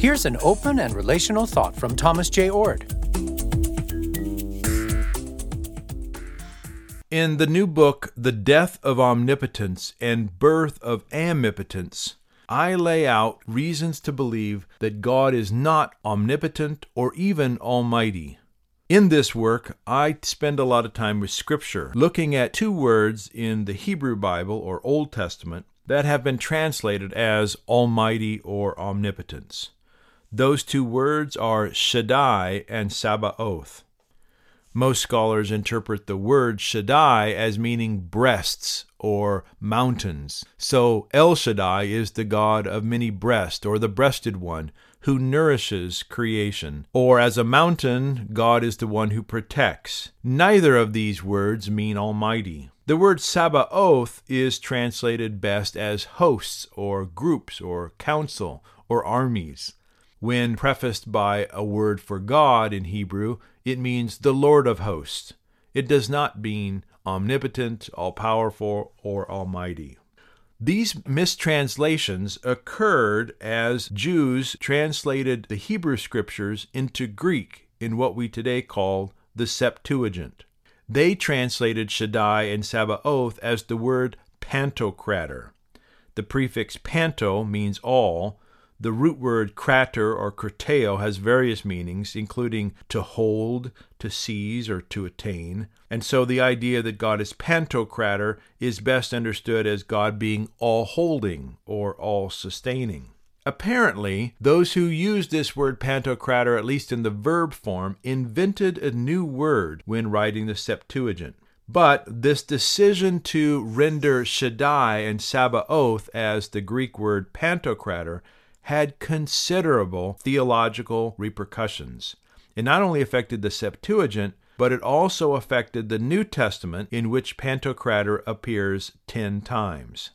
Here's an open and relational thought from Thomas J. Oord. In the new book, The Death of Omnipotence and Birth of Amipotence, I lay out reasons to believe that God is not omnipotent or even almighty. In this work, I spend a lot of time with Scripture, looking at two words in the Hebrew Bible or Old Testament that have been translated as Almighty or Omnipotence. Those two words are Shaddai and Sabaoth. Most scholars interpret the word Shaddai as meaning breasts or mountains. So El Shaddai is the God of many breasts, or the breasted one, who nourishes creation. Or as a mountain, God is the one who protects. Neither of these words mean Almighty. The word Sabaoth is translated best as hosts, or groups, or council, or armies. When prefaced by a word for God in Hebrew, it means the Lord of hosts. It does not mean omnipotent, all powerful, or almighty. These mistranslations occurred as Jews translated the Hebrew scriptures into Greek in what we today call the Septuagint. They translated Shaddai and Sabaoth as the word pantocrator. The prefix panto means all, the root word crater or krateo has various meanings, including to hold, to seize, or to attain. And so the idea that God is pantocrator is best understood as God being all holding or all sustaining. Apparently, those who used this word pantocrator, at least in the verb form, invented a new word when writing the Septuagint. But this decision to render Shaddai and Sabaoth as the Greek word pantocrator had considerable theological repercussions. It not only affected the Septuagint, but it also affected the New Testament, in which Pantocrator appears ten times.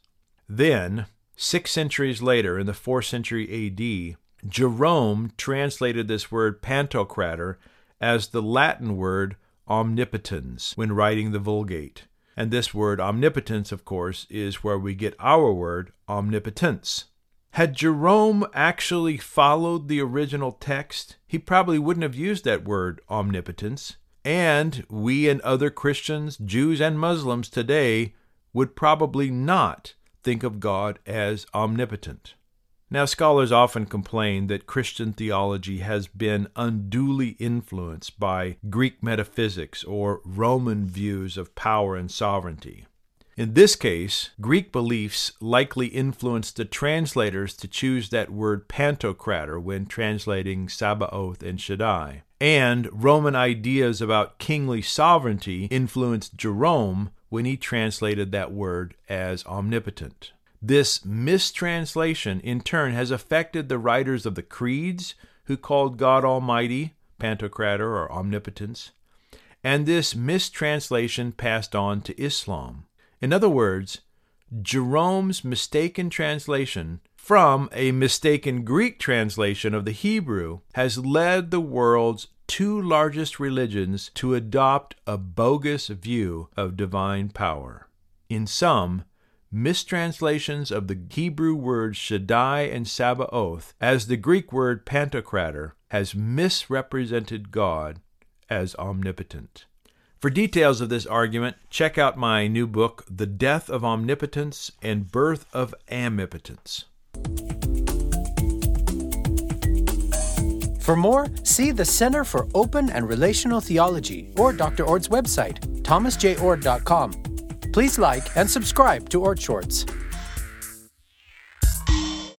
Then, six centuries later, in the fourth century AD, Jerome translated this word Pantocrator as the Latin word omnipotens when writing the Vulgate. And this word omnipotence, of course, is where we get our word omnipotence. Had Jerome actually followed the original text, he probably wouldn't have used that word omnipotence. And we and other Christians, Jews and Muslims today would probably not think of God as omnipotent. Now, scholars often complain that Christian theology has been unduly influenced by Greek metaphysics or Roman views of power and sovereignty. In this case, Greek beliefs likely influenced the translators to choose that word pantocrator when translating Sabaoth and Shaddai. And Roman ideas about kingly sovereignty influenced Jerome when he translated that word as omnipotent. This mistranslation, in turn, has affected the writers of the creeds who called God Almighty, Pantocrator, or Omnipotence, and this mistranslation passed on to Islam. In other words, Jerome's mistaken translation from a mistaken Greek translation of the Hebrew has led the world's two largest religions to adopt a bogus view of divine power. In sum, mistranslations of the Hebrew words Shaddai and Sabaoth as the Greek word Pantocrator has misrepresented God as omnipotent. For details of this argument, check out my new book, The Death of Omnipotence and Birth of Amipotence. For more, see the Center for Open and Relational Theology or Dr. Oord's website, thomasjayoord.com. Please like and subscribe to Ord Shorts.